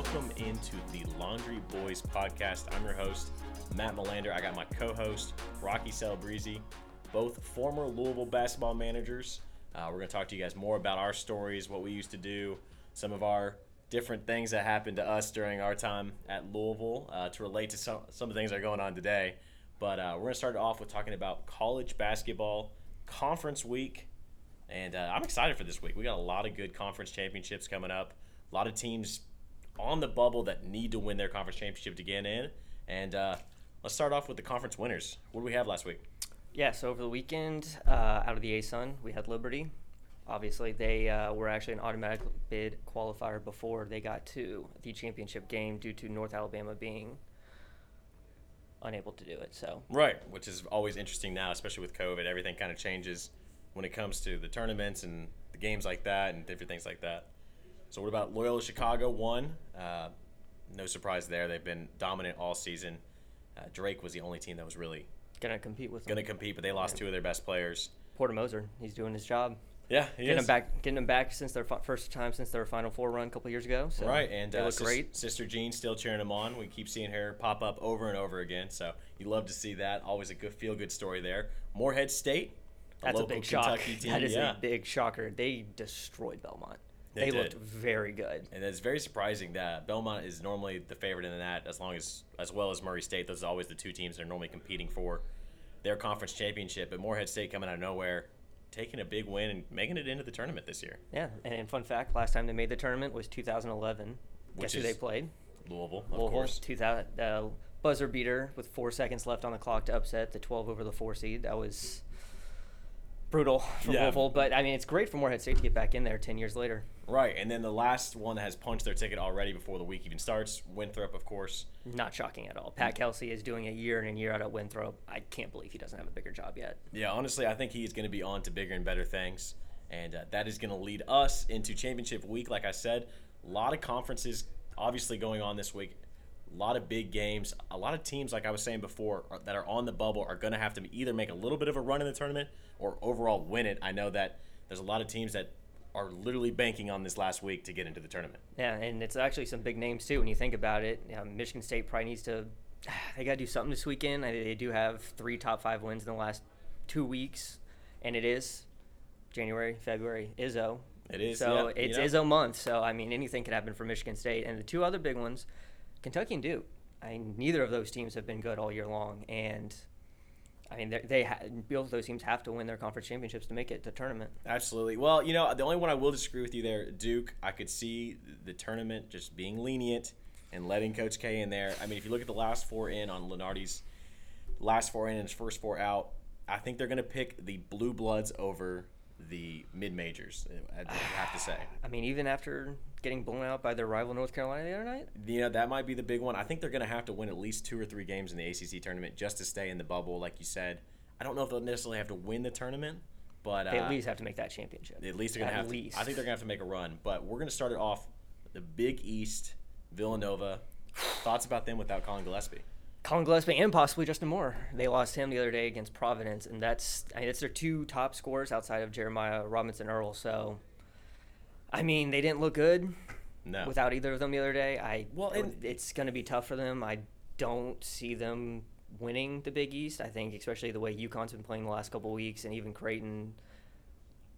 welcome into the Laundry Boys podcast. I'm your host, Matt Melander. I got my co host, Rocky Celebrezzi, both former Louisville basketball managers. Uh, we're going to talk to you guys more about our stories, what we used to do, some of our different things that happened to us during our time at Louisville uh, to relate to some, some of the things that are going on today. But uh, we're going to start off with talking about college basketball conference week. And uh, I'm excited for this week. We got a lot of good conference championships coming up. A lot of teams on the bubble that need to win their conference championship to get in. And uh, let's start off with the conference winners. What did we have last week? Yeah, so over the weekend, uh, out of the ASUN, we had Liberty. Obviously, they uh, were actually an automatic bid qualifier before they got to the championship game due to North Alabama being unable to do it. So right, which is always interesting now, especially with COVID. Everything kind of changes when it comes to the tournaments and the games like that and different things like that. So what about Loyola Chicago? One, uh, no surprise there. They've been dominant all season. Uh, Drake was the only team that was really gonna compete with. Them. Gonna compete, but they lost two of their best players. Porter Moser, he's doing his job. Yeah, he getting is. them back, getting them back since their first time since their Final Four run a couple years ago. So right, and they uh, look sis- great. Sister Jean still cheering them on. We keep seeing her pop up over and over again. So you love to see that. Always a good feel good story there. Morehead State, a That's a big shock. Team. That is yeah. a big shocker. They destroyed Belmont. They They, looked very good. And it's very surprising that Belmont is normally the favorite in that, as long as as well as Murray State. Those are always the two teams that are normally competing for their conference championship. But Morehead State coming out of nowhere, taking a big win and making it into the tournament this year. Yeah, and fun fact: last time they made the tournament was 2011. Which Guess who they played? Louisville, of Louisville. course. 2000 uh, buzzer beater with four seconds left on the clock to upset the 12 over the four seed. That was brutal for Yeah. Louisville, but I mean it's great for Morehead State to get back in there 10 years later. Right, and then the last one that has punched their ticket already before the week even starts, Winthrop, of course. Not shocking at all. Pat Kelsey is doing a year in and year out at Winthrop. I can't believe he doesn't have a bigger job yet. Yeah, honestly, I think he's going to be on to bigger and better things, and uh, that is going to lead us into championship week. Like I said, a lot of conferences obviously going on this week. A lot of big games. A lot of teams, like I was saying before, are, that are on the bubble are going to have to either make a little bit of a run in the tournament or overall win it. I know that there's a lot of teams that are literally banking on this last week to get into the tournament. Yeah, and it's actually some big names too when you think about it. You know, Michigan State probably needs to. They got to do something this weekend. They do have three top five wins in the last two weeks, and it is January, February, Izzo. It is, So yeah, it's you know. Izzo month. So I mean, anything could happen for Michigan State. And the two other big ones, Kentucky and Duke. I mean, neither of those teams have been good all year long, and I mean, they, they ha- both of those teams have to win their conference championships to make it to tournament. Absolutely. Well, you know, the only one I will disagree with you there, Duke, I could see the tournament just being lenient and letting Coach K in there. I mean, if you look at the last four in on Lunardi's last four in and his first four out, I think they're going to pick the Blue Bloods over the mid majors, I have to say. I mean, even after getting blown out by their rival North Carolina the other night. You know, that might be the big one. I think they're going to have to win at least two or three games in the ACC tournament just to stay in the bubble, like you said. I don't know if they'll necessarily have to win the tournament, but They uh, at least have to make that championship. At least they're gonna At have least. to. I think they're gonna have to make a run. But we're gonna start it off the Big East, Villanova. Thoughts about them without Colin Gillespie? Colin Gillespie and possibly Justin Moore. They lost him the other day against Providence, and that's I mean, that's their two top scorers outside of Jeremiah Robinson Earl. So, I mean, they didn't look good No. without either of them the other day. I Well, and- it's going to be tough for them. I don't see them winning the Big East. I think, especially the way UConn's been playing the last couple weeks, and even Creighton.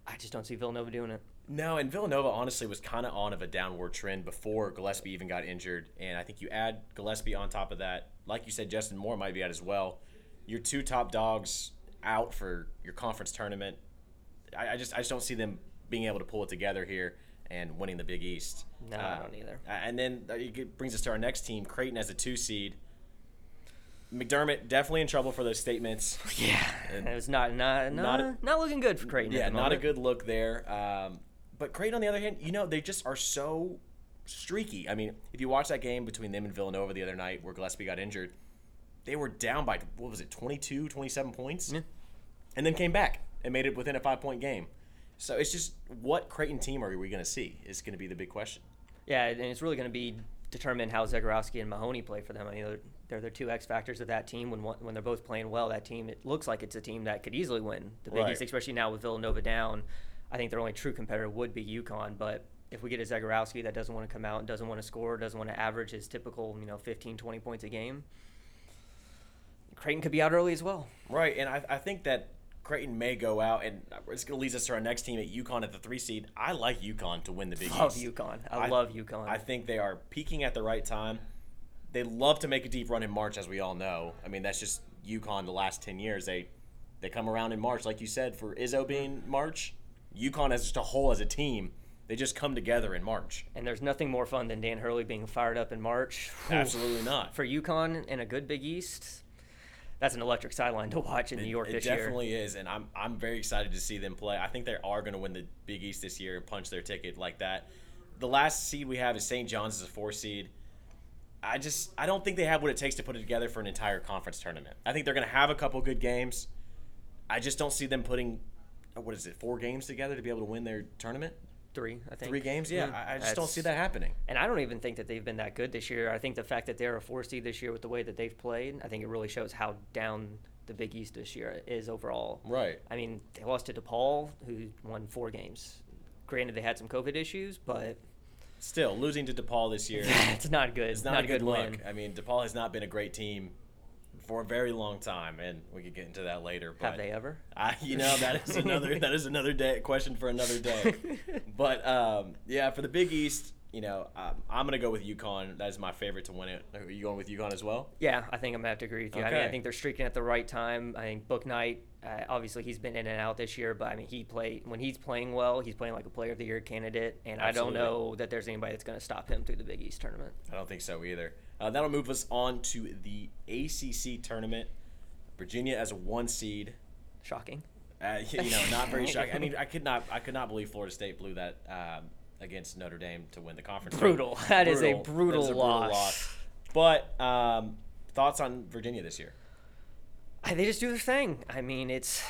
I just don't see Villanova doing it. no, and Villanova honestly was kind of on of a downward trend before Gillespie even got injured, and I think you add Gillespie on top of that, like you said, Justin Moore might be out as well. Your two top dogs out for your conference tournament. I, I just I just don't see them being able to pull it together here and winning the Big East. No, I don't either. Uh, And then uh, it brings us to our next team, Creighton as a two seed. McDermott definitely in trouble for those statements. Yeah, And it was not not not not, a- not looking good for Creighton. Yeah, not a good look there. Um, but Creighton, on the other hand, you know, they just are so streaky. I mean, if you watch that game between them and Villanova the other night where Gillespie got injured, they were down by, what was it, 22, 27 points? Yeah. And then came back and made it within a five point game. So it's just what Creighton team are we going to see is going to be the big question. Yeah, and it's really going to be determined how Zegarowski and Mahoney play for them. I mean, they're, they're the two X factors of that team. When one, when they're both playing well, that team it looks like it's a team that could easily win the Big Right. East, especially now with Villanova down. I think their only true competitor would be UConn, but if we get a Zegarowski that doesn't want to come out, and doesn't want to score, doesn't want to average his typical, you know, 15, 20 points a game, Creighton could be out early as well. Right, and I, I think that Creighton may go out, and it's going to lead us to our next team at UConn at the three seed. I like UConn to win the Big East. I Love East. UConn. I, love UConn. I think they are peaking at the right time. They love to make a deep run in March, as we all know. I mean, that's just UConn the last ten years. They they come around in March, like you said, for Izzo being March. UConn as just a whole as a team, they just come together in March. and there's nothing more fun than Dan Hurley being fired up in March. Absolutely not. For UConn and a good Big East, that's an electric sideline to watch in New York it this year. It definitely is, and I'm I'm very excited to see them play. I think they are going to win the Big East this year and punch their ticket like that. The last seed we have is St. John's as a four seed. I just I don't think they have what it takes to put it together for an entire conference tournament. I think they're going to have a couple good games. I just don't see them putting what is it four games together to be able to win their tournament. Three, I think. Three games, yeah. Mm, I, I just don't see that happening. And I don't even think that they've been that good this year. I think the fact that they're a four seed this year with the way that they've played, I think it really shows how down the Big East this year is overall. Right. I mean, they lost to DePaul, who won four games. Granted, they had some COVID issues, but Still losing to DePaul this year. it's not good. It's not, a good, look. win. I mean, DePaul has not been a great team for a very long time, and we could get into that later. But Have they ever? I, you know, that is another that is another day question for another day. but um, yeah, for the Big East, you know, um, I'm gonna go with UConn. That is my favorite to win it. Are you going with UConn as well? Yeah, I think I'm gonna have to agree with you. I mean, I think they're streaking at the right time. I think Bouknight, uh, obviously, he's been in and out this year, but I mean, he played when he's playing well. He's playing like a Player of the Year candidate, and I don't know that there's anybody that's gonna stop him through the Big East tournament. I don't think so either. Uh, that'll move us on to the ACC tournament. Virginia as a one seed. Shocking. Uh, you know, not very shocking. I mean, I could not, I could not believe Florida State blew that um, against Notre Dame to win the conference. Brutal. That is a brutal That is loss. But um, thoughts on Virginia this year? They just do their thing. I mean, it's.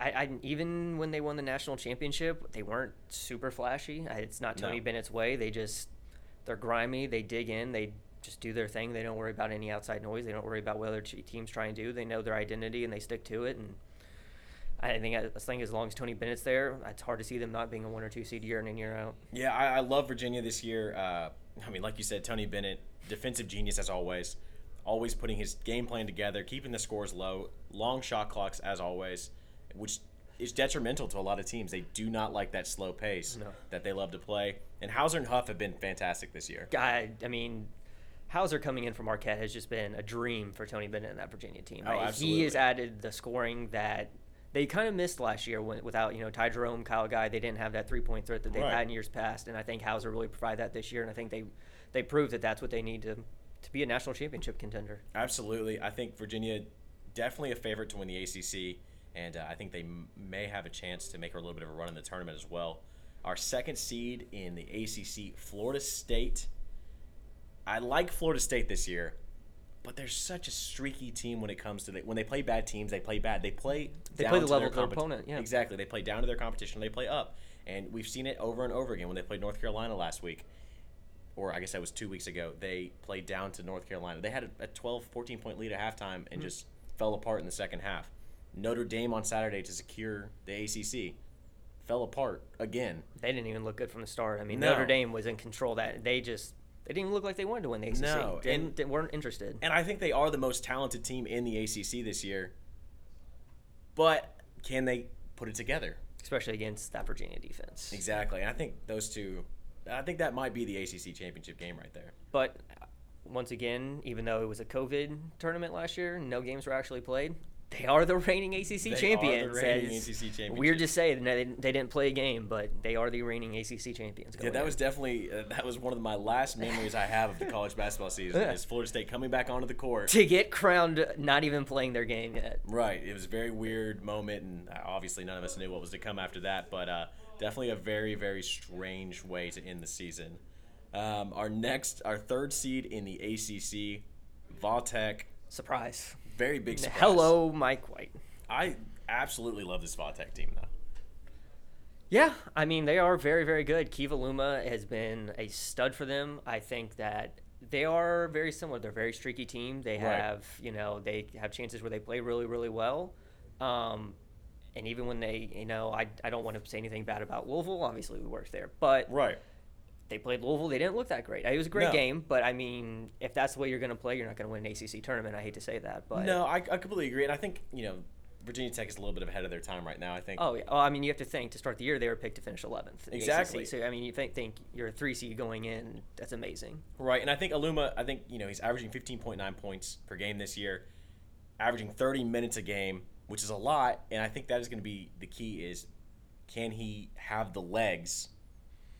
I, I even when they won the national championship, they weren't super flashy. It's not Tony No. Bennett's way. They just they're grimy. They dig in. They just do their thing. They don't worry about any outside noise. They don't worry about what other teams try and do. They know their identity and they stick to it. And I think I think as long as Tony Bennett's there, it's hard to see them not being a one or two seed year in and year out. Yeah, I, I love Virginia this year. Uh, I mean, like you said, Tony Bennett, defensive genius as always. Always putting his game plan together, keeping the scores low, long shot clocks as always, which is detrimental to a lot of teams. They do not like that slow pace No. that they love to play. And Hauser and Huff have been fantastic this year. I, I mean, Hauser coming in from Marquette has just been a dream for Tony Bennett and that Virginia team. Oh, Right? He has added the scoring that they kind of missed last year when, without you know Ty Jerome, Kyle Guy. They didn't have that three point threat that they've Right. had in years past, and I think Hauser really provided that this year. And I think they they proved that that's what they need to to be a national championship contender. Absolutely. I think Virginia definitely a favorite to win the ACC, and uh, I think they m- may have a chance to make a little bit of a run in the tournament as well. Our second seed in the ACC, Florida State. I like Florida State this year, but they're such a streaky team when it comes to the, when they play bad teams. They play bad. They play. They down play the to level of their opponent, yeah. exactly. They play down to their competition. They play up, and we've seen it over and over again when they played North Carolina last week or I guess that was two weeks ago, they played down to North Carolina. They had a, a 12, 14 point lead at halftime and mm-hmm. just fell apart in the second half. Notre Dame on Saturday to secure the ACC fell apart again. They didn't even look good from the start. I mean, No. Notre Dame was in control. That they just they didn't even look like they wanted to win the ACC. No, didn't, and- they weren't interested. And I think they are the most talented team in the ACC this year. But can they put it together? especially against that Virginia defense. Exactly. And I think those two, I think that might be the ACC championship game right there. But once again, even though it was a COVID tournament last year, no games were actually played. They are the reigning ACC They are the champions. reigning ACC champions. Weird to say that they, they didn't play a game, but they are the reigning ACC champions. Yeah, that was definitely uh, that was one of my last memories I have of the college basketball season. Yeah. Is Florida State coming back onto the court? to get crowned, not even playing their game yet. Right. It was a very weird moment, and uh, obviously none of us knew what was to come after that. But uh, definitely a very, very strange way to end the season. Um, our next, our third seed in the ACC, Va Tech. Surprise. Very big surprise. Hello, Mike White. I absolutely love this Va Tech team, though. Yeah, I mean they are very very good. Keve Aluma has been a stud for them. I think that they are very similar. They're a very streaky team. They Right. have you know they have chances where they play really really well. Um, and even when they you know I, I don't want to say anything bad about Louisville. Obviously we worked there, but Right. they played Louisville. They didn't look that great. It was a great No. game, but I mean, if that's the way you're going to play, you're not going to win an ACC tournament. I hate to say that, but No, I, I completely agree, and I think you know Virginia Tech is a little bit ahead of their time right now. I think. Oh, yeah. Oh, I mean, you have to think to start the year they were picked to finish 11th. in the Exactly. ACC. So I mean, you think think you're a three seed going in. That's amazing. Right, and I think Aluma, I think you know he's averaging 15.9 points per game this year, averaging 30 minutes a game, which is a lot, and I think that is going to be the key is can he have the legs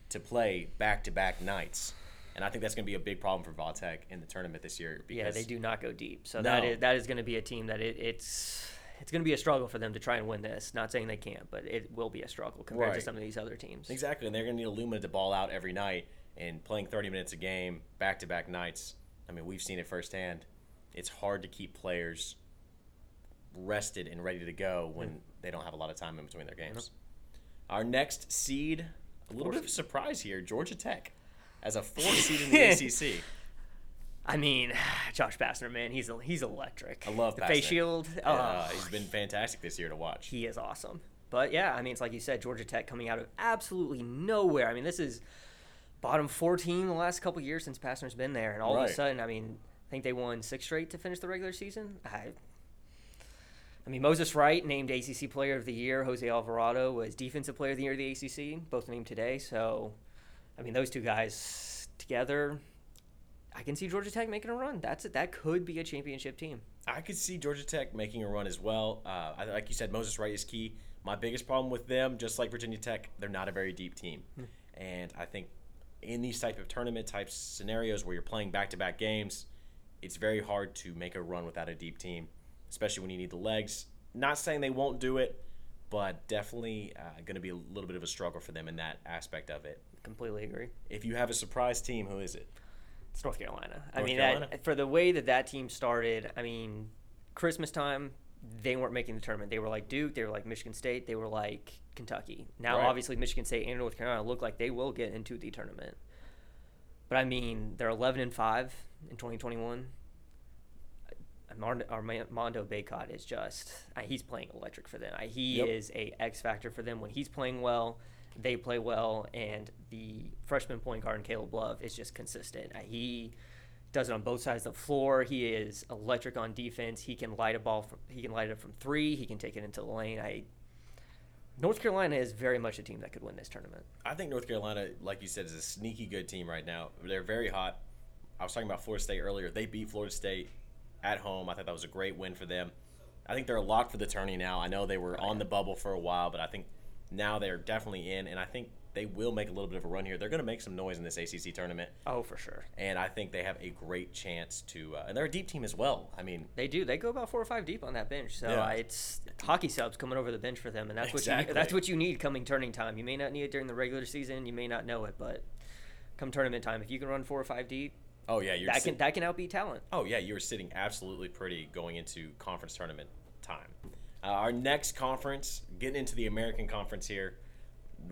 to play back-to-back nights? And I think that's going to be a big problem for Voltech in the tournament this year. Because Yeah, they do not go deep. So No. is that is going to be a team that it, it's it's going to be a struggle for them to try and win this. Not saying they can't, but it will be a struggle compared to some of these other teams. Exactly, and they're going to need Aluma to ball out every night and playing 30 minutes a game, back-to-back nights. I mean, we've seen it firsthand. It's hard to keep players rested and ready to go when they don't have a lot of time in between their games. Our next seed, a little bit of a surprise here, Georgia Tech, as a four seed in the ACC. I mean, Josh Pastner, man, he's he's electric. I love the face Pastner. shield. Uh, oh, he's been fantastic this year to watch. he is awesome. But yeah, I mean, it's like you said, Georgia Tech coming out of absolutely nowhere. I mean, this is bottom 14 the last couple years since Pastner's been there, and all of a sudden, I mean, I think they won six straight to finish the regular season. I, I mean, Moses Wright named ACC Player of the Year. Jose Alvarado was Defensive Player of the Year of the ACC, both named today. So, I mean, those two guys together, I can see Georgia Tech making a run. That's it. That could be a championship team. I could see Georgia Tech making a run as well. Uh, like you said, Moses Wright is key. My biggest problem with them, just like Virginia Tech, they're not a very deep team, and I think in these type of tournament type scenarios where you're playing back to back games, it's very hard to make a run without a deep team, especially when you need the legs. Not saying they won't do it, but definitely uh, going to be a little bit of a struggle for them in that aspect of it. Completely agree. If you have a surprise team, who is it? It's North Carolina. I mean, Carolina? That, for the way that that team started, I mean, Christmas time, they weren't making the tournament. They were like Duke, they were like Michigan State, they were like Kentucky. Now, Right. obviously, Michigan State and North Carolina look like they will get into the tournament. But I mean, they're 11 and 5 in 2021. Armando, Armando Bacot is just uh, he's playing electric for them. Uh, He Yep. is a X factor for them when he's playing well. They play well, and the freshman point guard in Caleb Love is just consistent. Uh, He does it on both sides of the floor. He is electric on defense. He can light a ball. From, he can light it from three. He can take it into the lane. I North Carolina is very much a team that could win this tournament. I think North Carolina, like you said, is a sneaky good team right now. They're very hot. I was talking about Florida State earlier. They beat Florida State at home. I thought that was a great win for them. I think they're locked for the tourney now. I know they were on the bubble for a while, but I think now they're definitely in, and I think they will make a little bit of a run here. They're going to make some noise in this ACC tournament, Oh, for sure. and I think they have a great chance to. Uh, and they're a deep team as well. I mean, They do. They go about four or five deep on that bench. So Yeah. it's hockey subs coming over the bench for them, and that's what Exactly. you, that's what you need coming turning time. You may not need it during the regular season. You may not know it, but come tournament time, if you can run four or five deep, oh yeah, you're that sit- can that can outbeat talent. Oh yeah, you were sitting absolutely pretty going into conference tournament time. Uh, our next conference, getting into the American Conference here,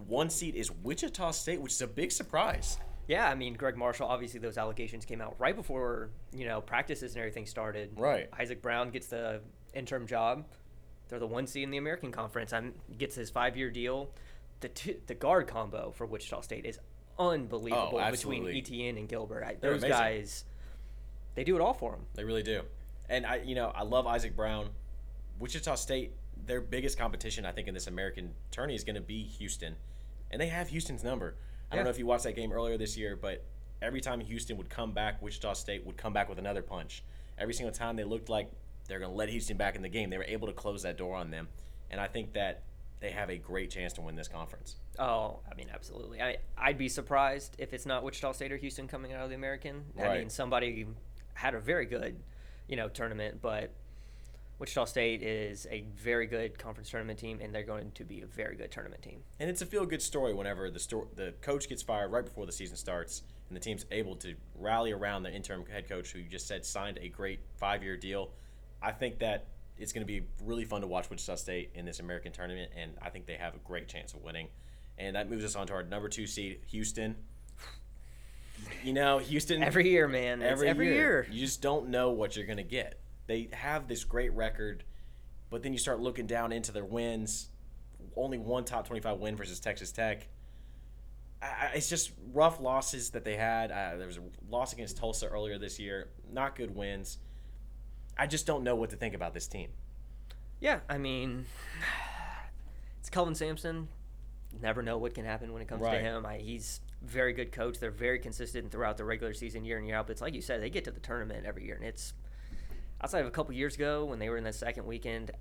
one seat is Wichita State, which is a big surprise. Yeah, I mean Gregg Marshall. Obviously, those allegations came out right before you know practices and everything started. Right. Isaac Brown gets the interim job. They're the one seed in the American Conference. and gets his five-year deal. The two, the guard combo for Wichita State is unbelievable oh, between Oh, absolutely. Etienne and Gilbert. I, those amazing. guys, they do it all for them. They really do. And I, you know, I love Isaac Brown. Wichita State, their biggest competition, I think, in this American tourney is going to be Houston, and they have Houston's number. I don't know if you watched that game earlier this year, but every time Houston would come back, Wichita State would come back with another punch. Every single time they looked like they're going to let Houston back in the game, they were able to close that door on them, and I think that they have a great chance to win this conference. Oh, I mean, absolutely. I I'd be surprised if it's not Wichita State or Houston coming out of the American. I mean, somebody had a very good, you know, tournament, but Wichita State is a very good conference tournament team, and they're going to be a very good tournament team. And it's a feel good story whenever the sto- the coach gets fired right before the season starts, and the team's able to rally around the interim head coach who you just said signed a great five year deal. I think that it's going to be really fun to watch Wichita State in this American tournament, and I think they have a great chance of winning. And that moves us on to our number two seed, Houston. You know, Houston Every year, man. Every, every year. year. You just don't know what you're going to get. They have this great record, but then you start looking down into their wins. Only one top 25 win versus Texas Tech. I, it's just rough losses that they had. Uh, there was a loss against Tulsa earlier this year. Not good wins. I just don't know what to think about this team. Yeah, I mean, it's Kelvin Sampson. Never know what can happen when it comes Right. to him. I, he's very good coach. They're very consistent throughout the regular season, year in year out. But it's like you said, they get to the tournament every year, and it's outside of a couple years ago when they were in the second weekend.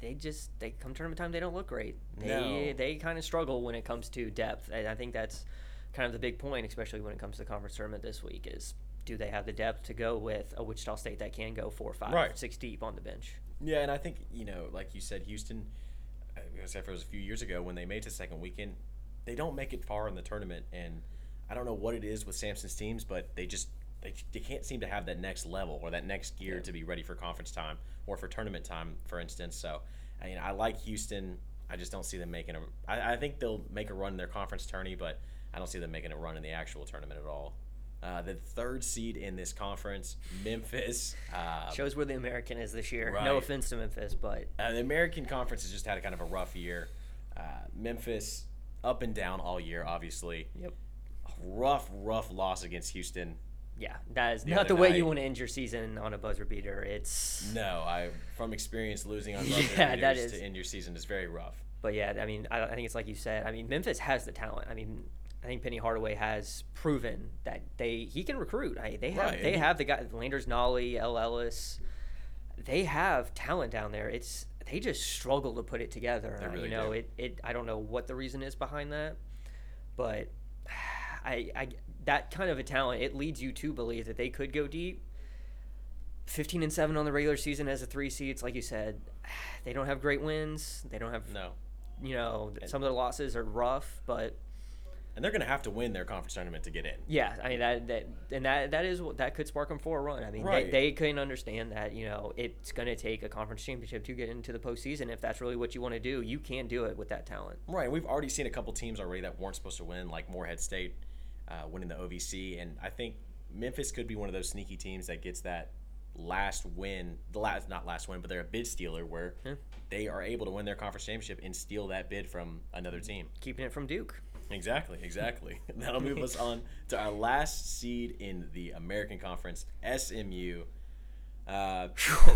They just they come tournament time, they don't look great. They No. they kind of struggle when it comes to depth, and I think that's kind of the big point, especially when it comes to the conference tournament this week. Is do they have the depth to go with a Wichita State that can go four, five, Right. six deep on the bench? Yeah, and I think you know, like you said, Houston. Except for it was a few years ago when they made it to second weekend, they don't make it far in the tournament, and I don't know what it is with Sampson's teams, but they just they, they can't seem to have that next level or that next gear Yeah. to be ready for conference time or for tournament time, for instance. So, I mean, I like Houston. I just don't see them making a. I, I think they'll make a run in their conference tourney, but I don't see them making a run in the actual tournament at all. Uh, the third seed in this conference, Memphis. Uh, Shows where the American is this year. Right. No offense to Memphis, but uh, the American Conference has just had a kind of a rough year. Uh, Memphis up and down all year, obviously. yep. Rough, rough loss against Houston. Yeah, that is The not the way night- you want to end your season on a buzzer beater. It's No, I from experience losing on Yeah, buzzer that beaters is- to end your season is very rough. But yeah, I mean, I, I think it's like you said. I mean, Memphis has the talent. I mean, I think Penny Hardaway has proven that they he can recruit. I, they have Right, they have the guy Landers Nolley, L. Ellis. They have talent down there. It's they just struggle to put it together. Uh, really you know, do. it, it I don't know what the reason is behind that, but I, I that kind of a talent it leads you to believe that they could go deep. 15 and 7 on the regular season as a 3 seed. It's like you said, they don't have great wins. They don't have No, you know, some of their losses are rough, but and they're going to have to win their conference tournament to get in. yeah, I mean that that and that that is what that could spark them for a run. I mean, Right. they, they can understand that you know it's going to take a conference championship to get into the postseason. If that's really what you want to do, you can do it with that talent. Right. We've already seen a couple teams already that weren't supposed to win, like Morehead State uh, winning the OVC, and I think Memphis could be one of those sneaky teams that gets that last win, the last not last win, but they're a bid stealer where Yeah. they are able to win their conference championship and steal that bid from another team. Keeping it from Duke. Exactly, exactly. That'll move us on to our last seed in the American Conference, SMU. Uh,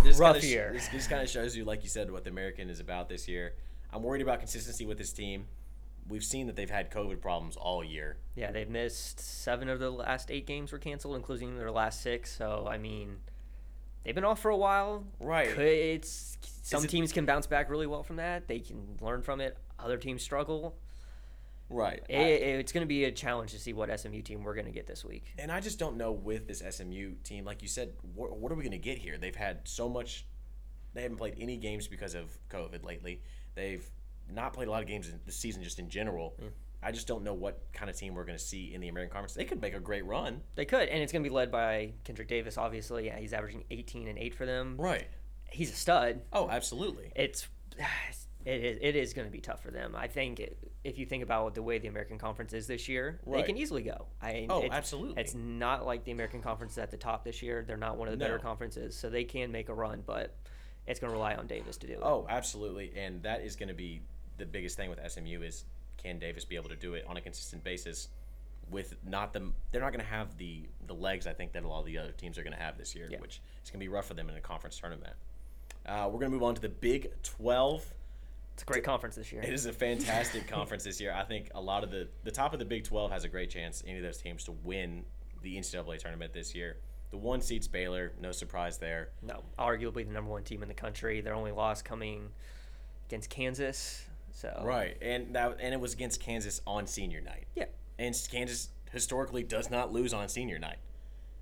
this rough kinda year. this, this kind of shows you, like you said, what the American is about this year. I'm worried about consistency with this team. We've seen that they've had COVID problems all year. Yeah, they've missed seven of the last eight games were canceled, including their last six. So I mean, they've been off for a while. Right. It's some it- teams can bounce back really well from that. They can learn from it. Other teams struggle. Right. It, it's going to be a challenge to see what SMU team we're going to get this week. and I just don't know with this SMU team, like you said, what, what are we going to get here? They've had so much. They haven't played any games because of COVID lately. They've not played a lot of games in the season, just in general. Hmm. I just don't know what kind of team we're going to see in the American Conference. They could make a great run. They could, and it's going to be led by Kendrick Davis. Obviously, yeah, he's averaging 18 and eight for them. Right. He's a stud. Oh, absolutely. It's it is, it is going to be tough for them. I think it, if you think about the way the American Conference is this year, Right. they can easily go. I Oh, it's, absolutely. It's not like the American Conference is at the top this year. They're not one of the better conferences, so they can make a run, but it's going to rely on Davis to do it. Oh, absolutely. And that is going to be the biggest thing with SMU is can Davis be able to do it on a consistent basis with not the they're not going to have the the legs I think that a lot of the other teams are going to have this year, Yeah. which is going to be rough for them in a conference tournament. Uh, we're going to move on to the Big 12. It's a great conference this year. It is a fantastic conference this year. I think a lot of the the top of the Big 12 has a great chance any of those teams to win the NCAA tournament this year. The one seed's Baylor, no surprise there. No, arguably the number one team in the country. Their only loss coming against Kansas. So Right, and that and it was against Kansas on senior night. yeah, And Kansas historically does not lose on senior night.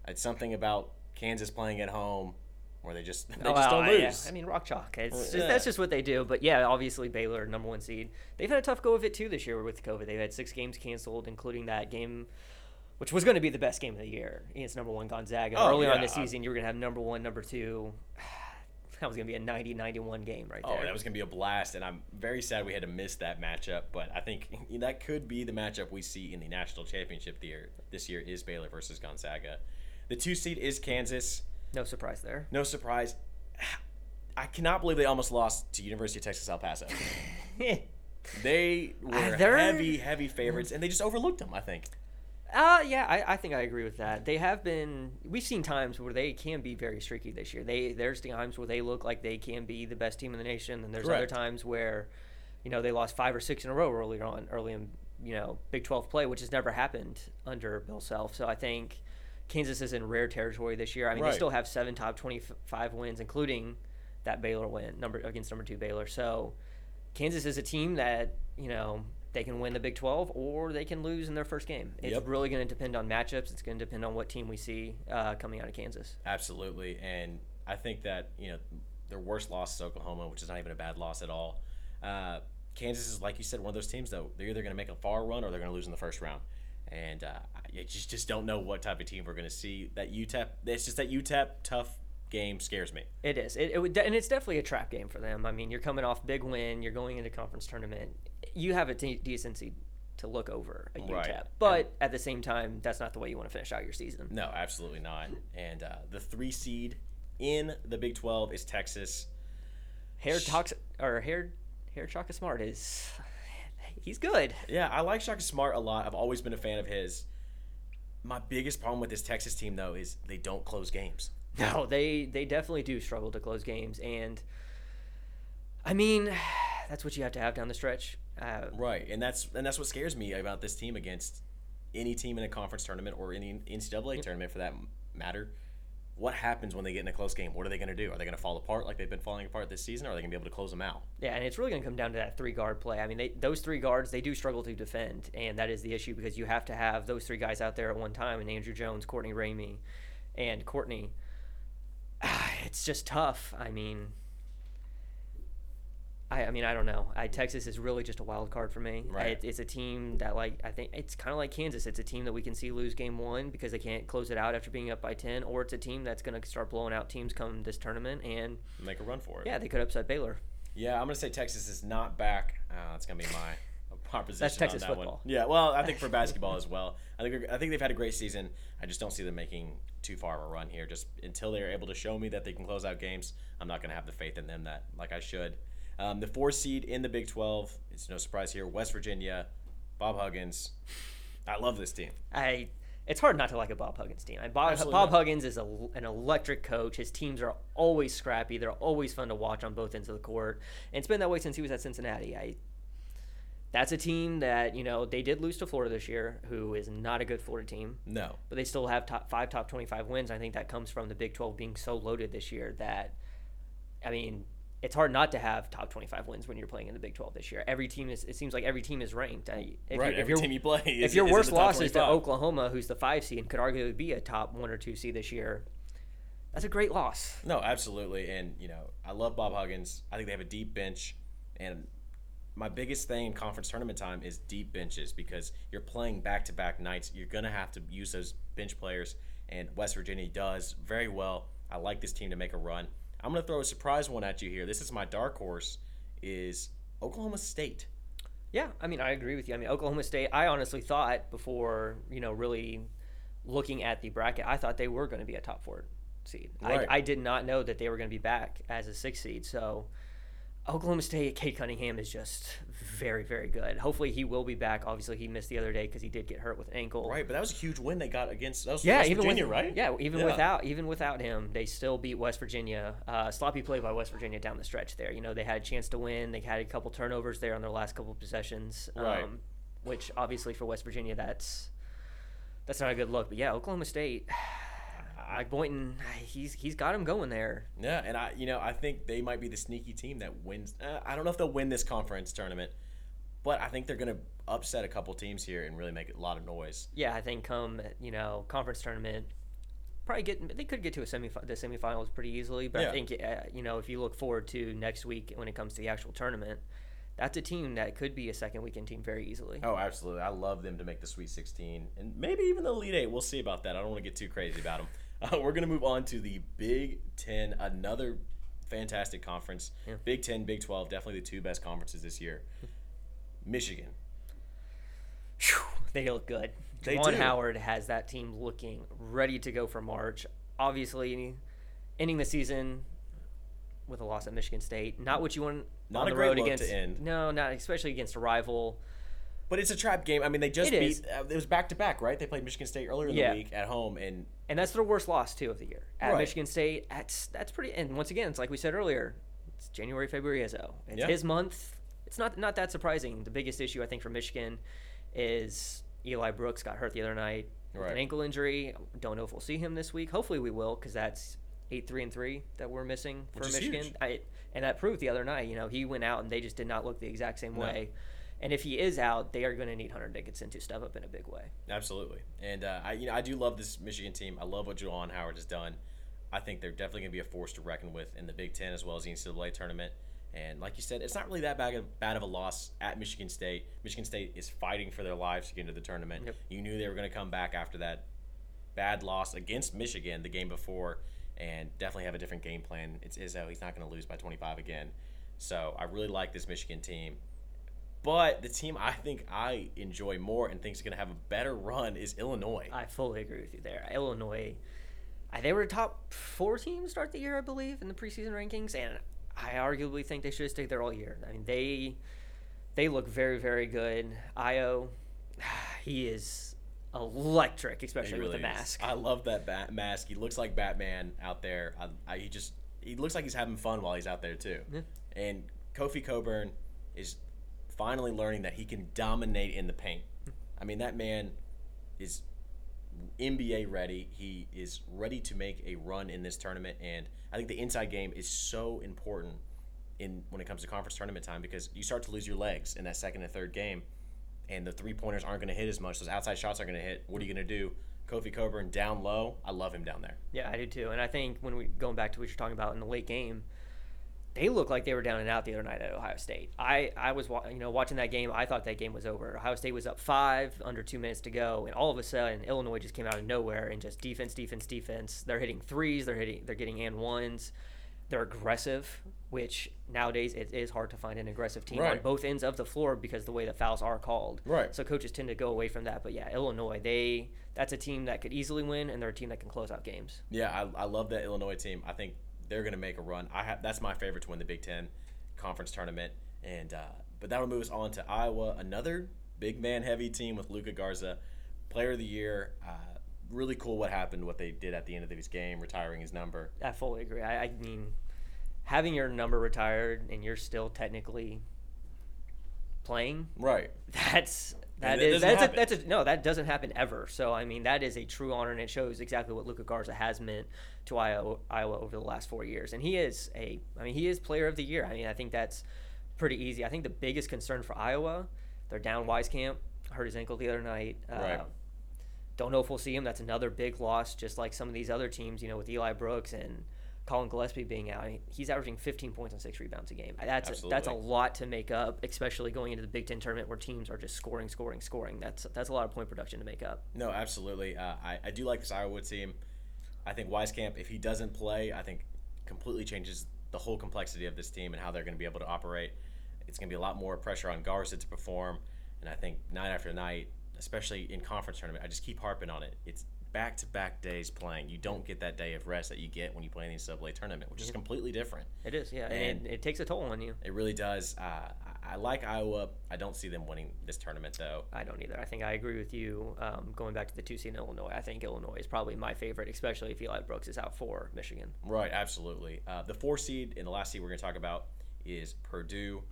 It's something about Kansas playing at home where they just they Oh, just don't well, yeah. lose. I mean, rock chalk. It's just, Yeah. that's just what they do. But yeah, obviously Baylor, number one seed. They've had a tough go of it too this year with COVID. They've had six games canceled, including that game, which was going to be the best game of the year against number one Gonzaga. Oh, Earlier on yeah. the season, you were going to have number one, number two. That was going to be a 90-91 game right oh, there. Oh, that was gonna be a blast, and I'm very sad we had to miss that matchup. But I think that could be the matchup we see in the national championship year. This year is Baylor versus Gonzaga. The two seed is Kansas. No surprise there. No surprise. I cannot believe they almost lost to University of Texas El Paso. They were they're- heavy, heavy favorites, and they just overlooked them. I think. Uh, yeah, I, I think I agree with that. They have been. We've seen times where they can be very streaky this year. They there's times where they look like they can be the best team in the nation, and there's other times where, you know, they lost five or six in a row earlier on, early in you know Big 12 play, which has never happened under Bill Self. So I think Kansas is in rare territory this year. I mean, Right. they still have seven top 25 wins, including that Baylor win number against number two Baylor. So Kansas is a team that you know they can win the Big 12 or they can lose in their first game. It's Yep. really going to depend on matchups. It's going to depend on what team we see uh, coming out of Kansas. Absolutely, and I think that you know their worst loss is Oklahoma, which is not even a bad loss at all. Uh, Kansas is like you said, one of those teams though. They're either going to make a far run or they're going to lose in the first round, and uh, you just just don't know what type of team we're going to see. That UTEP, it's just that UTEP tough game scares me. It is. It, it would, and it's definitely a trap game for them. I mean, you're coming off big win. You're going into conference tournament. You have a de- decency to look over a UTEP, Right. but at the same time, that's not the way you want to finish out your season. No, absolutely not. And uh, the three seed in the Big Twelve is Texas. Hair talks or hair hair Shaka Smart is he's good. Yeah, I like Shaka Smart a lot. I've always been a fan of his. My biggest problem with this Texas team though is they don't close games. No, they they definitely do struggle to close games, and I mean, that's what you have to have down the stretch. Uh, Right, and that's and that's what scares me about this team against any team in a conference tournament or any NCAA tournament for that matter. What happens when they get in a close game? What are they going to do? Are they going to fall apart like they've been falling apart this season? Or are they going to be able to close them out? yeah, and it's really going to come down to that three guard play. I mean, they, those three guards they do struggle to defend, and that is the issue because you have to have those three guys out there at one time, and Andrew Jones, Courtney Ramey, and Courtney. It's just tough. I mean. I, I mean, I don't know. I, Texas is really just a wild card for me. Right. It, it's a team that, like, I think it's kind of like Kansas. It's a team that we can see lose game one because they can't close it out after being up by 10, or it's a team that's going to start blowing out teams come this tournament. And, Make a run for it. yeah, they could upset Baylor. Yeah, I'm going to say Texas is not back. Uh, that's going to be my proposition That's Texas on that football. one. Yeah, well, I think for basketball as well. I think I think they've had a great season. I just don't see them making too far of a run here. Just until they're able to show me that they can close out games, I'm not going to have the faith in them that like I should. Um, the four seed in the Big 12. It's no surprise here. West Virginia, Bob Huggins. I love this team. I it's hard not to like a Bob Huggins team. And Bob, Absolutely Bob. Huggins is a, an electric coach. His teams are always scrappy. They're always fun to watch on both ends of the court. And it's been that way since he was at Cincinnati. I that's a team that you know they did lose to Florida this year, who is not a good Florida team, No. but they still have top five top twenty five wins. I think that comes from the Big Twelve being so loaded this year that, I mean, it's hard not to have top twenty five wins when you're playing in the Big Twelve this year. Every team is. It seems like every team is ranked. I, if right. if Every team you play. Is, if your worst loss is to Oklahoma, who's the five seed and could arguably be a top one or two seed this year, that's a great loss. No, absolutely. And, you know, I love Bob Huggins. I think they have a deep bench. And my biggest thing in conference tournament time is deep benches because you're playing back to back nights. You're going to have to use those bench players. And West Virginia does very well. I like this team to make a run. I'm going to throw a surprise one at you here. This is my dark horse is Oklahoma State. Yeah, I mean, I agree with you. I mean, Oklahoma State. I honestly thought before you know really looking at the bracket, I thought they were going to be a top four seed. Right. I, I did not know that they were going to be back as a six seed. So. Oklahoma State, at Cade Cunningham is just very, very good. Hopefully, he will be back. Obviously, he missed the other day because he did get hurt with an ankle. Right, but that was a huge win they got against that was Yeah, West even Virginia, with, right? Yeah, even Yeah. without even without him, they still beat West Virginia. Uh, sloppy play by West Virginia down the stretch there. You know, they had a chance to win. They had a couple turnovers there on their last couple possessions, um, Right. which obviously for West Virginia, that's that's not a good look. But yeah, Oklahoma State, Mike Boynton, he's he's got him going there. Yeah, and I, you know, I think they might be the sneaky team that wins. Uh, I don't know if they'll win this conference tournament, but I think they're going to upset a couple teams here and really make a lot of noise. Yeah, I think come you know conference tournament. Probably get they could get to a semi the semifinals pretty easily, but Yeah. I think uh, you know if you look forward to next week when it comes to the actual tournament, that's a team that could be a second weekend team very easily. Oh, absolutely! I love them to make the Sweet 16 and maybe even the Elite Eight. We'll see about that. I don't want to get too crazy about them. Uh, we're going to move on to the Big Ten, another fantastic conference. Yeah. Big Ten, Big 12, definitely the two best conferences this year. Michigan. Phew, they look good. They Juwan. Howard has that team looking ready to go for March. Obviously, ending the season with a loss at Michigan State. Not what you want Not on a the great road against. end. No, not especially against a rival. But it's a trap game. I mean, they just It beat. Uh, it was back to back, right? They played Michigan State earlier in Yeah. the week at home, and and that's their worst loss too of the year at Right. Michigan State. That's that's pretty. And once again, it's like we said earlier, it's January, February, Izzo. It's Yeah. his month. It's not not that surprising. The biggest issue I think for Michigan is Eli Brooks got hurt the other night with Right. an ankle injury. Don't know if we'll see him this week. Hopefully we will because that's eight three and three that we're missing for Michigan. huge. I, and that proved the other night. You know he went out and they just did not look the exact same No. way. And if he is out, they are going to need Hunter Dickinson to step up in a big way. Absolutely, and uh, I you know I do love this Michigan team. I love what Juwan Howard has done. I think they're definitely going to be a force to reckon with in the Big Ten as well as the NCAA tournament. And like you said, it's not really that bad of, bad of a loss at Michigan State. Michigan State is fighting for their lives to get into the tournament. Yep. You knew they were going to come back after that bad loss against Michigan the game before, and definitely have a different game plan. It's Izzo; he's not going to lose by 25 again. So I really like this Michigan team. But the team I think I enjoy more and think is going to have a better run is Illinois. I fully agree with you there. Illinois, they were a top four team start the year, I believe, in the preseason rankings, and I arguably think they should have stayed there all year. I mean, they they look very, very good. Ayo, he is electric, especially really with the is. mask. I love that bat- mask. He looks like Batman out there. I, I, he just he looks like he's having fun while he's out there too. Yeah. And Kofi Cockburn is finally learning that he can dominate in the paint. I mean, that man is NBA ready. He is ready to make a run in this tournament, and I think the inside game is so important in when it comes to conference tournament time because you start to lose your legs in that second and third game, and the three pointers aren't going to hit as much. Those outside shots aren't going to hit. What are you going to do? Kofi Cockburn down low. I love him down there. Yeah, I do too. And I think when we going back to what you're talking about in the late game, they looked like they were down and out the other night at Ohio State. I I was you know watching that game. I thought that game was over. Ohio State was up five, under two minutes to go, and all of a sudden Illinois just came out of nowhere and just defense, defense, defense. They're hitting threes. They're hitting. They're getting and ones. They're aggressive, which nowadays it is hard to find an aggressive team on both ends of the floor because the way the fouls are called. Right. So coaches tend to go away from that. But yeah, Illinois, they that's a team that could easily win, and they're a team that can close out games. Yeah, I, I love that Illinois team. I think they're going to make a run. I have that's my favorite to win the Big Ten conference tournament. And uh, but that'll move us on to Iowa, another big man heavy team with Luka Garza, Player of the Year. Uh, really cool what happened, what they did at the end of his game, retiring his number. I fully agree. I, I mean, having your number retired and you're still technically playing, Right. that's that that is that's a, that's a no that doesn't happen ever. So I mean that is a true honor and it shows exactly what Luka Garza has meant to Iowa, Iowa over the last four years. And he is a I mean he is Player of the Year. I mean I think that's pretty easy. I think the biggest concern for Iowa, they're down Wieskamp, hurt his ankle the other night. Right. Uh, don't know if we'll see him. That's another big loss, just like some of these other teams, you know, with Eli Brooks and Colin Gillespie being out. He's averaging 15 points and six rebounds a game. That's a, that's a lot to make up, especially going into the Big Ten tournament where teams are just scoring, scoring, scoring. That's that's a lot of point production to make up. No, absolutely. Uh, I, I do like this Iowa team. I think Wieskamp, if he doesn't play, I think completely changes the whole complexity of this team and how they're going to be able to operate. It's going to be a lot more pressure on Garza to perform. And I think night after night, especially in conference tournament, I just keep harping on it. It's back to back days playing. You don't get that day of rest that you get when you play in the NCAA tournament, which is completely different. It is, yeah, and, And- it, it takes a toll on you. It really does. Uh, I, I like Iowa. I don't see them winning this tournament, though. I don't either. I think I agree with you. Um, going back to the two seed in Illinois, I think Illinois is probably my favorite, especially if Eli Brooks is out for Michigan. Right, absolutely. Uh, the four seed and the last seed we're going to talk about is Purdue.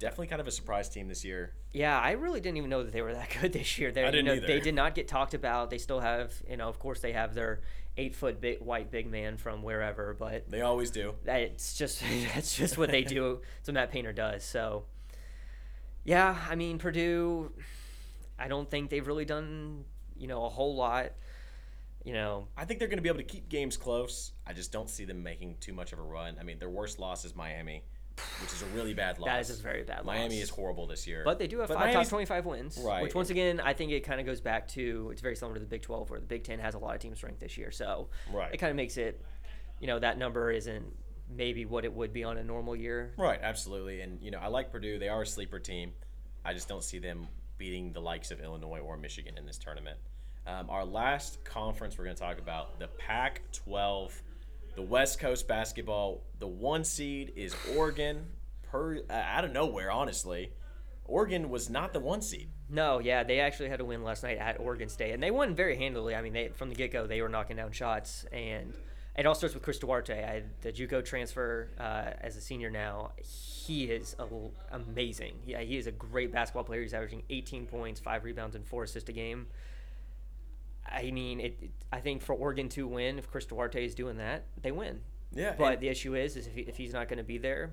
Definitely kind of a surprise team this year. Yeah, I really didn't even know that they were that good this year. They, I didn't you know, either. They did not get talked about. They still have, you know, of course they have their eight foot big, white big man from wherever, but They always do. that's just that's just what they do. It's what Matt Painter does. So, yeah, I mean Purdue. I don't think they've really done, you know, a whole lot. You know, I think they're going to be able to keep games close. I just don't see them making too much of a run. I mean, their worst loss is Miami, which is a really bad loss. that is a very bad loss. Miami loss. is horrible this year. But they do have But five top 25 wins. Right. Which, once again, I think it kind of goes back to it's very similar to the Big 12, where the Big 10 has a lot of team strength this year. So Right. it kind of makes it, you know, that number isn't maybe what it would be on a normal year. Right, absolutely. And, you know, I like Purdue. They are a sleeper team. I just don't see them beating the likes of Illinois or Michigan in this tournament. Um, our last conference we're going to talk about, the Pac 12 the West Coast basketball. The one seed is Oregon. Per uh, out of nowhere, honestly, Oregon was not the one seed. No, yeah, they actually had to win last night at Oregon State, and they won very handily. I mean, they from the get go they were knocking down shots, and it all starts with Chris Duarte, I, the JUCO transfer uh, as a senior now. He is a, amazing. Yeah, he is a great basketball player. He's averaging 18 points, five rebounds, and four assists a game. I mean, it, it, I think for Oregon to win, if Chris Duarte is doing that, they win. Yeah, But the issue is, is if, he, if he's not going to be there,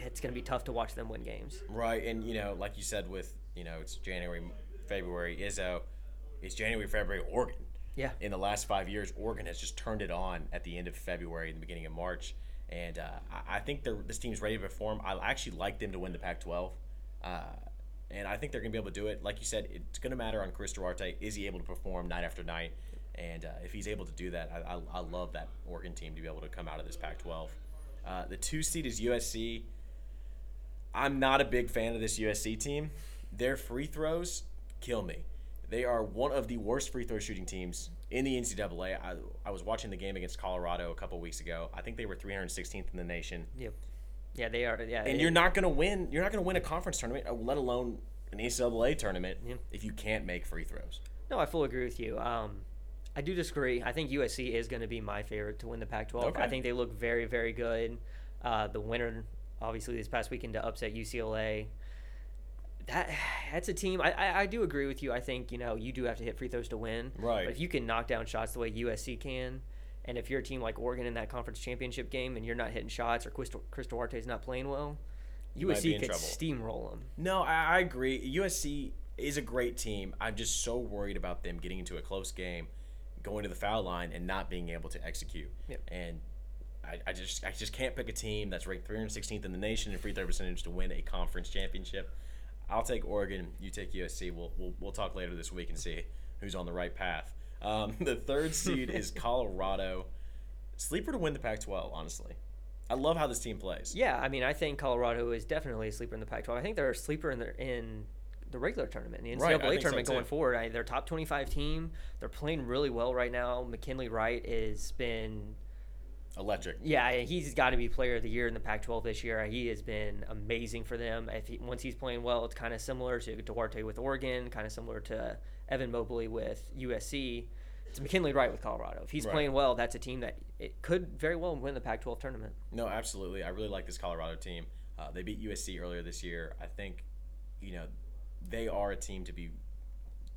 it's going to be tough to watch them win games. Right, and you know, like you said, with you know, it's January, February. Izzo, it's January, February, Oregon. Yeah. In the last five years, Oregon has just turned it on at the end of February and the beginning of March, and uh, I think this team's ready to perform. I actually like them to win the Pac-12. Uh, and I think they're going to be able to do it. Like you said, it's going to matter on Chris Duarte. Is he able to perform night after night? And uh, if he's able to do that, I, I, I, love that Oregon team to be able to come out of this Pac 12. Uh, the two seed is USC. I'm not a big fan of this USC team. Their free throws kill me. They are one of the worst free throw shooting teams in the NCAA. I, I was watching the game against Colorado a couple weeks ago. I think they were 316th in the nation. Yep. Yeah, they are. Yeah, and you're not going to win. You're not to win a conference tournament, uh, let alone an NCAA tournament, yeah. if you can't make free throws. No, I fully agree with you. Um, I do disagree. I think USC is going to be my favorite to win the Pac-12. Okay. I think they look very, very good. Uh, the winner, obviously, this past weekend to upset UCLA. That that's a team. I, I, I do agree with you. I think you know you do have to hit free throws to win. Right. But if you can knock down shots the way USC can, and if you're a team like Oregon in that conference championship game and you're not hitting shots or Chris, Chris Duarte is not playing well, USC could steamroll them. No, I, I agree. USC is a great team. I'm just so worried about them getting into a close game, going to the foul line, and not being able to execute. Yep. And I, I just I just can't pick a team that's ranked 316th in the nation in free throw percentage to win a conference championship. I'll take Oregon. You take USC. We'll, we'll, we'll talk later this week and see who's on the right path. Um, the third seed is Colorado. Sleeper to win the Pac 12, honestly. I love how this team plays. Yeah, I mean, I think Colorado is definitely a sleeper in the Pac 12. I think they're a sleeper in the, in the regular tournament, the NCAA right, tournament so going forward. I, they're top 25 team. They're playing really well right now. McKinley Wright has been electric. Yeah, he's got to be player of the year in the Pac-12 this year. He has been amazing for them. If he, once he's playing well, it's kind of similar to Duarte with Oregon, kind of similar to Evan Mobley with USC. It's McKinley Wright with Colorado. If he's right. playing well, that's a team that it could very well win the Pac-12 tournament. No, absolutely. I really like this Colorado team. Uh, they beat USC earlier this year. I think, you know, they are a team to be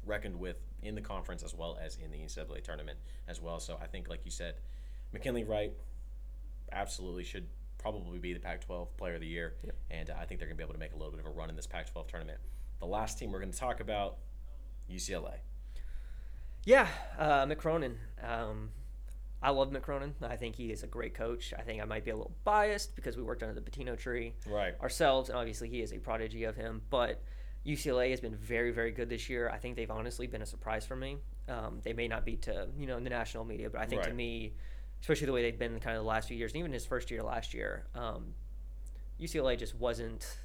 reckoned with in the conference as well as in the NCAA tournament as well. So I think, like you said, McKinley Wright absolutely should probably be the Pac-12 Player of the Year, yep. and uh, I think they're going to be able to make a little bit of a run in this Pac-12 tournament. The last team we're going to talk about, UCLA. Yeah, uh, Mick Cronin. Um, I love Mick Cronin. I think he is a great coach. I think I might be a little biased because we worked under the Pitino tree right. ourselves, and obviously he is a prodigy of him. But UCLA has been very, very good this year. I think they've honestly been a surprise for me. Um, they may not be to you know in the national media, but I think right. to me, especially the way they've been kind of the last few years, and even his first year last year, um, UCLA just wasn't.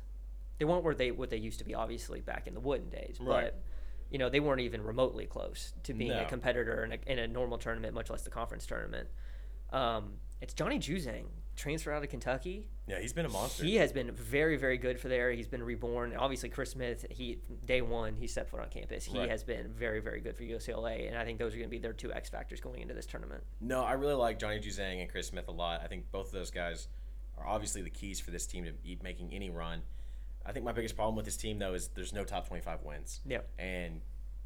They weren't where they what they used to be, obviously back in the Wooden days, right. but you know, they weren't even remotely close to being no. a competitor in a, in a, normal tournament, much less the conference tournament. Um, it's Johnny Juzang, transfer out of Kentucky. Yeah, he's been a monster. He has been very, very good for there. He's been reborn. Obviously, Chris Smith, he day one he stepped foot on campus. He right. has been very, very good for UCLA, and I think those are going to be their two X factors going into this tournament. No, I really like Johnny Juzang and Chris Smith a lot. I think both of those guys are obviously the keys for this team to be making any run. I think my biggest problem with this team though is there's no top 25 wins. Yeah. And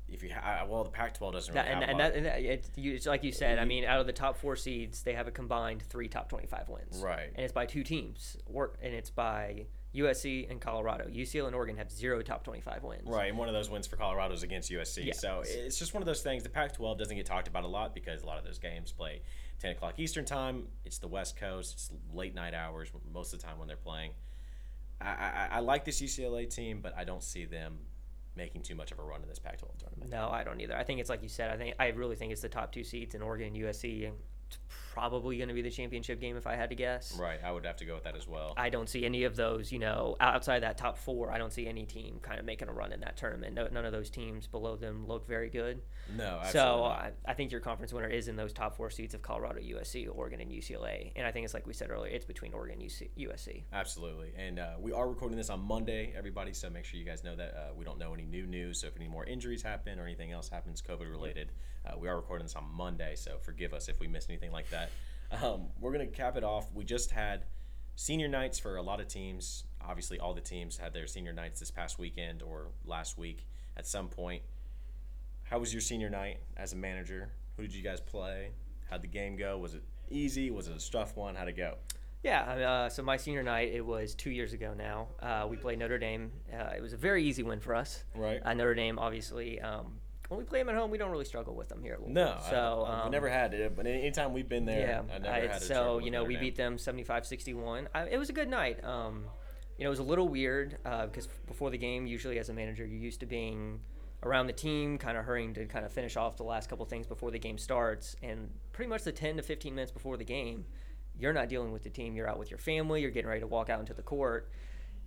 if you ha- well, the Pac-12 doesn't really that, and, and, that, and that, it's, you, it's like you said. I mm-hmm. mean, out of the top four seeds, they have a combined three top twenty-five wins. Right. And it's by two teams. Work, and it's by USC and Colorado. UCLA and Oregon have zero top twenty-five wins. Right, and one of those wins for Colorado is against USC. Yeah. So it's just one of those things. The Pac-12 doesn't get talked about a lot because a lot of those games play ten o'clock Eastern time. It's the West Coast. It's late night hours most of the time when they're playing. I, I, I like this UCLA team, but I don't see them making too much of a run in this Pac-12 tournament. No, I don't either. I think it's like you said. I think I really think it's the top two seeds in Oregon USC. And probably going to be the championship game if I had to guess. Right, I would have to go with that as well. I don't see any of those, you know, outside that top four. I don't see any team kind of making a run in that tournament. No, none of those teams below them look very good. No, absolutely. So I, I think your conference winner is in those top four seats of Colorado, USC, Oregon, and UCLA. And I think it's like we said earlier, it's between Oregon and UC, USC. Absolutely. And uh, we are recording this on Monday, everybody. So make sure you guys know that uh, we don't know any new news. So if any more injuries happen or anything else happens COVID related, uh, we are recording this on Monday. So forgive us if we miss anything like that. Um, we're going to cap it off. We just had senior nights for a lot of teams. Obviously, all the teams had their senior nights this past weekend or last week at some point. How was your senior night as a manager? Who did you guys play? How'd the game go? Was it easy? Was it a tough one? How'd it go? Yeah, uh, so my senior night, it was two years ago now. Uh, we played Notre Dame. Uh, it was a very easy win for us. Right. Uh, Notre Dame, obviously, um, when we play them at home, we don't really struggle with them here. At No, so I, have um, never had it, but anytime we've been there, yeah, I never I- so you know we beat them 75-61. I, it was a good night. Um, you know, it was a little weird uh, because before the game, usually as a manager, you're used to being around the team, kind of hurrying to kind of finish off the last couple things before the game starts, and pretty much the 10 to 15 minutes before the game, you're not dealing with the team. You're out with your family. You're getting ready to walk out into the court,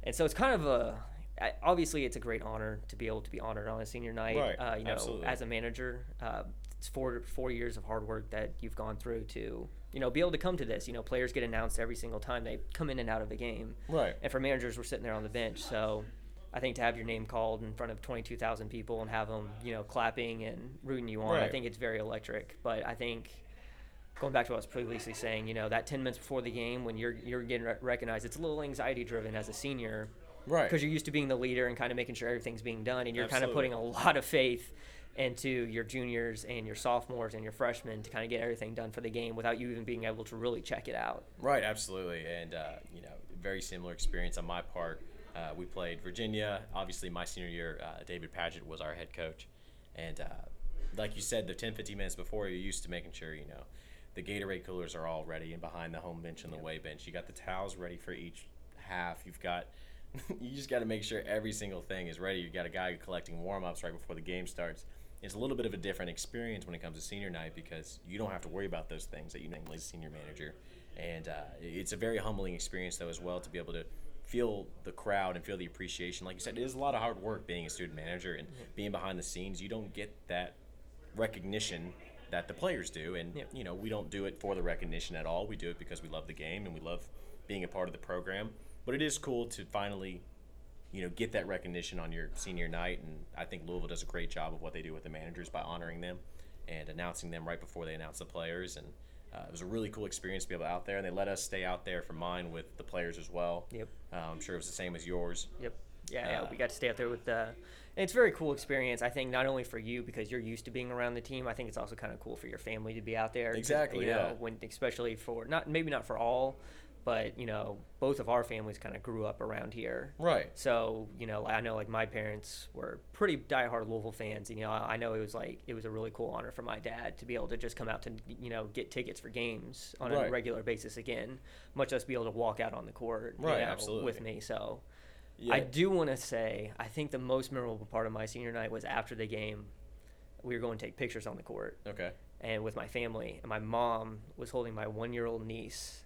and so it's kind of a obviously it's a great honor to be able to be honored on a senior night. Right, Uh, you know, absolutely. as a manager, uh, it's four four years of hard work that you've gone through to you know be able to come to this. You know, players get announced every single time they come in and out of the game. Right. And for managers, we're sitting there on the bench, so. I think to have your name called in front of 22,000 people and have them, you know, clapping and rooting you on, I think it's very electric. But I think going back to what I was previously saying, you know, that 10 minutes before the game when you're you're getting re- recognized, it's a little anxiety driven as a senior Right. because you're used to being the leader and kind of making sure everything's being done, and you're kind of putting a lot of faith into your juniors and your sophomores and your freshmen to kind of get everything done for the game without you even being able to really check it out. Right, absolutely, and uh, you know, very similar experience on my part. Uh, we played Virginia. Obviously, my senior year, uh, David Padgett was our head coach, and uh, like you said, the 10, 15 minutes before, you're used to making sure you know the Gatorade coolers are all ready and behind the home bench and the away bench. You got the towels ready for each half. You've got you just got to make sure every single thing is ready. You got a guy collecting warm ups right before the game starts. It's a little bit of a different experience when it comes to senior night because you don't have to worry about those things that you normally as a senior manager. And uh, it's a very humbling experience though as well to be able to feel the crowd and feel the appreciation. Like you said, it is a lot of hard work being a student manager and being behind the scenes. You don't get that recognition that the players do, and Yep. you know we don't do it for the recognition at all. We do it because we love the game and we love being a part of the program. But it is cool to finally, you know, get that recognition on your senior night, and I think Louisville does a great job of what they do with the managers by honoring them and announcing them right before they announce the players. And uh, it was a really cool experience to be able to out there, and they let us stay out there for mine with the players as well. Yep. Uh, I'm sure it was the same as yours. Yep. Yeah, yeah, Uh, we got to stay out there with the. And it's a very cool experience. I think not only for you because you're used to being around the team. I think it's also kind of cool for your family to be out there. Exactly, You know, yeah. when especially for not maybe not for all, but you know, both of our families kind of grew up around here. Right. So you know, I know like my parents were pretty diehard Louisville fans. And, you know, I know it was like it was a really cool honor for my dad to be able to just come out to you know get tickets for games on a regular basis again, much less be able to walk out on the court you Right, know, absolutely. with me. So. Yeah. I do want to say, I think the most memorable part of my senior night was after the game. We were going to take pictures on the court, Okay. and with my family, and my mom was holding my one-year-old niece,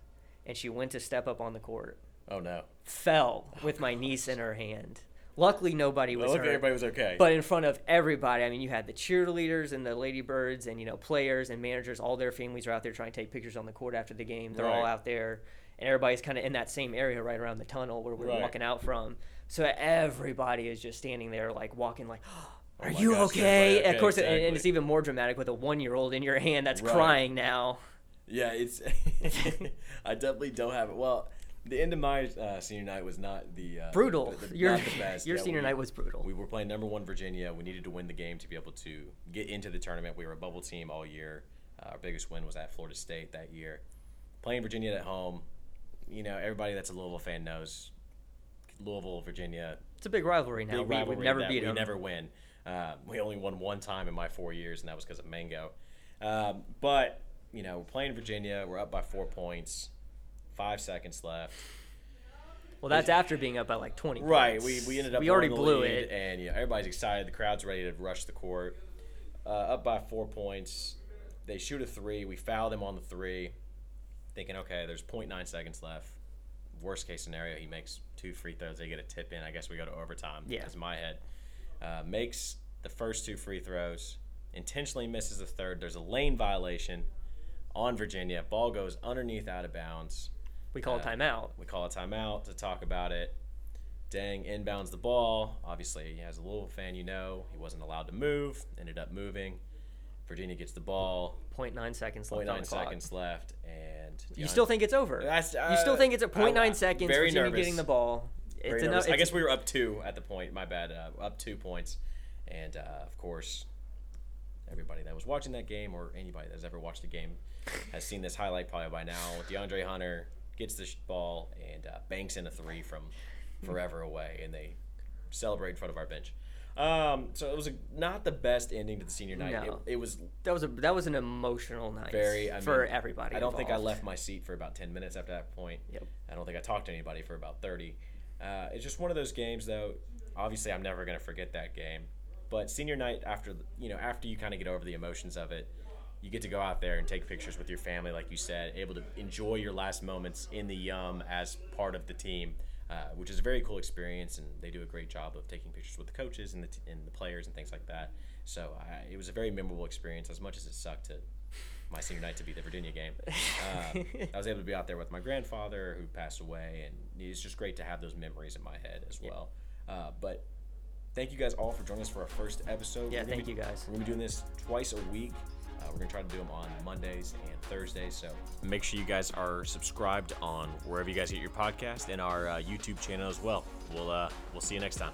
and she went to step up on the court, Oh no. fell oh, with my niece in her hand. Luckily, nobody was oh, Well, hurt. everybody was okay. But in front of everybody, I mean, you had the cheerleaders and the ladybirds, and you know, players and managers. All their families are out there trying to take pictures on the court after the game. They're all out there, and everybody's kind of in that same area right around the tunnel where we're Right. walking out from. So everybody is just standing there, like walking, like, oh, "Are Oh my you gosh, okay?" And of okay, course, and- and it's even more dramatic with a one-year-old in your hand that's Right. crying now. Yeah, it's. I definitely don't have it. Well, the end of my uh, senior night was not the uh, Brutal. the- the- your not the best. your Yeah, senior we- night was brutal. We were playing number one Virginia. We needed to win the game to be able to get into the tournament. We were a bubble team all year. Uh, our biggest win was at Florida State that year. Playing Virginia at home, you know, everybody that's a Louisville fan knows Louisville, Virginia, it's a big rivalry now. big we, rivalry we've never beat beat we never win. Uh, we only won one time in my four years, and that was because of Mango. Um, but you know, we're playing Virginia. We're up by four points. Five seconds left. Well, that's after being up by like 20. Right. points. We, we ended up We already blew it. and yeah, everybody's excited. The crowd's ready to rush the court. Uh, up by four points. They shoot a three. We foul them on the three. thinking, okay, there's 0.9 seconds left. Worst case scenario, he makes two free throws. They get a tip in. I guess we go to overtime. Yeah. That's my head. Uh, makes the first two free throws. Intentionally misses the third. There's a lane violation on Virginia. Ball goes underneath out of bounds. We call Uh, a timeout. We call a timeout to talk about it. Deng inbounds the ball. Obviously, he has a little fan, you know he wasn't allowed to move. Ended up moving. Virginia gets the ball. 0.9 seconds left on 0.9 the clock. seconds left, and You still think it's over? That's, you still uh, think it's a 0.9 I- seconds? very Virginia nervous. getting the ball. It's enough. I guess we were up two at the point. My bad. Uh, up two points, and uh, of course, everybody that was watching that game or anybody that's ever watched the game has seen this highlight probably by now. DeAndre Hunter gets the ball and uh, banks in a three from forever away, and they celebrate in front of our bench. Um, so it was a, not the best ending to the senior night. No. It, it was that was a that was an emotional night very I for mean, everybody. I don't think I left my seat for about ten minutes after that point. Yep. I don't think I talked to anybody for about thirty. Uh, it's just one of those games, though. Obviously, I'm never gonna forget that game. But senior night, after you know, after you kind of get over the emotions of it, you get to go out there and take pictures with your family, like you said, able to enjoy your last moments in the Yum as part of the team, uh, which is a very cool experience. And they do a great job of taking pictures with the coaches and the, t- and the players and things like that. So I, it was a very memorable experience, as much as it sucked to my senior night to be the Virginia game. Uh, I was able to be out there with my grandfather who passed away, and it's just great to have those memories in my head as well. Uh, but thank you guys all for joining us for our first episode. Yeah, thank be- you guys. We're gonna be doing this twice a week. Uh, we're gonna try to do them on Mondays and Thursdays. So make sure you guys are subscribed on wherever you guys get your podcast and our uh, YouTube channel as well. We'll uh, we'll see you next time.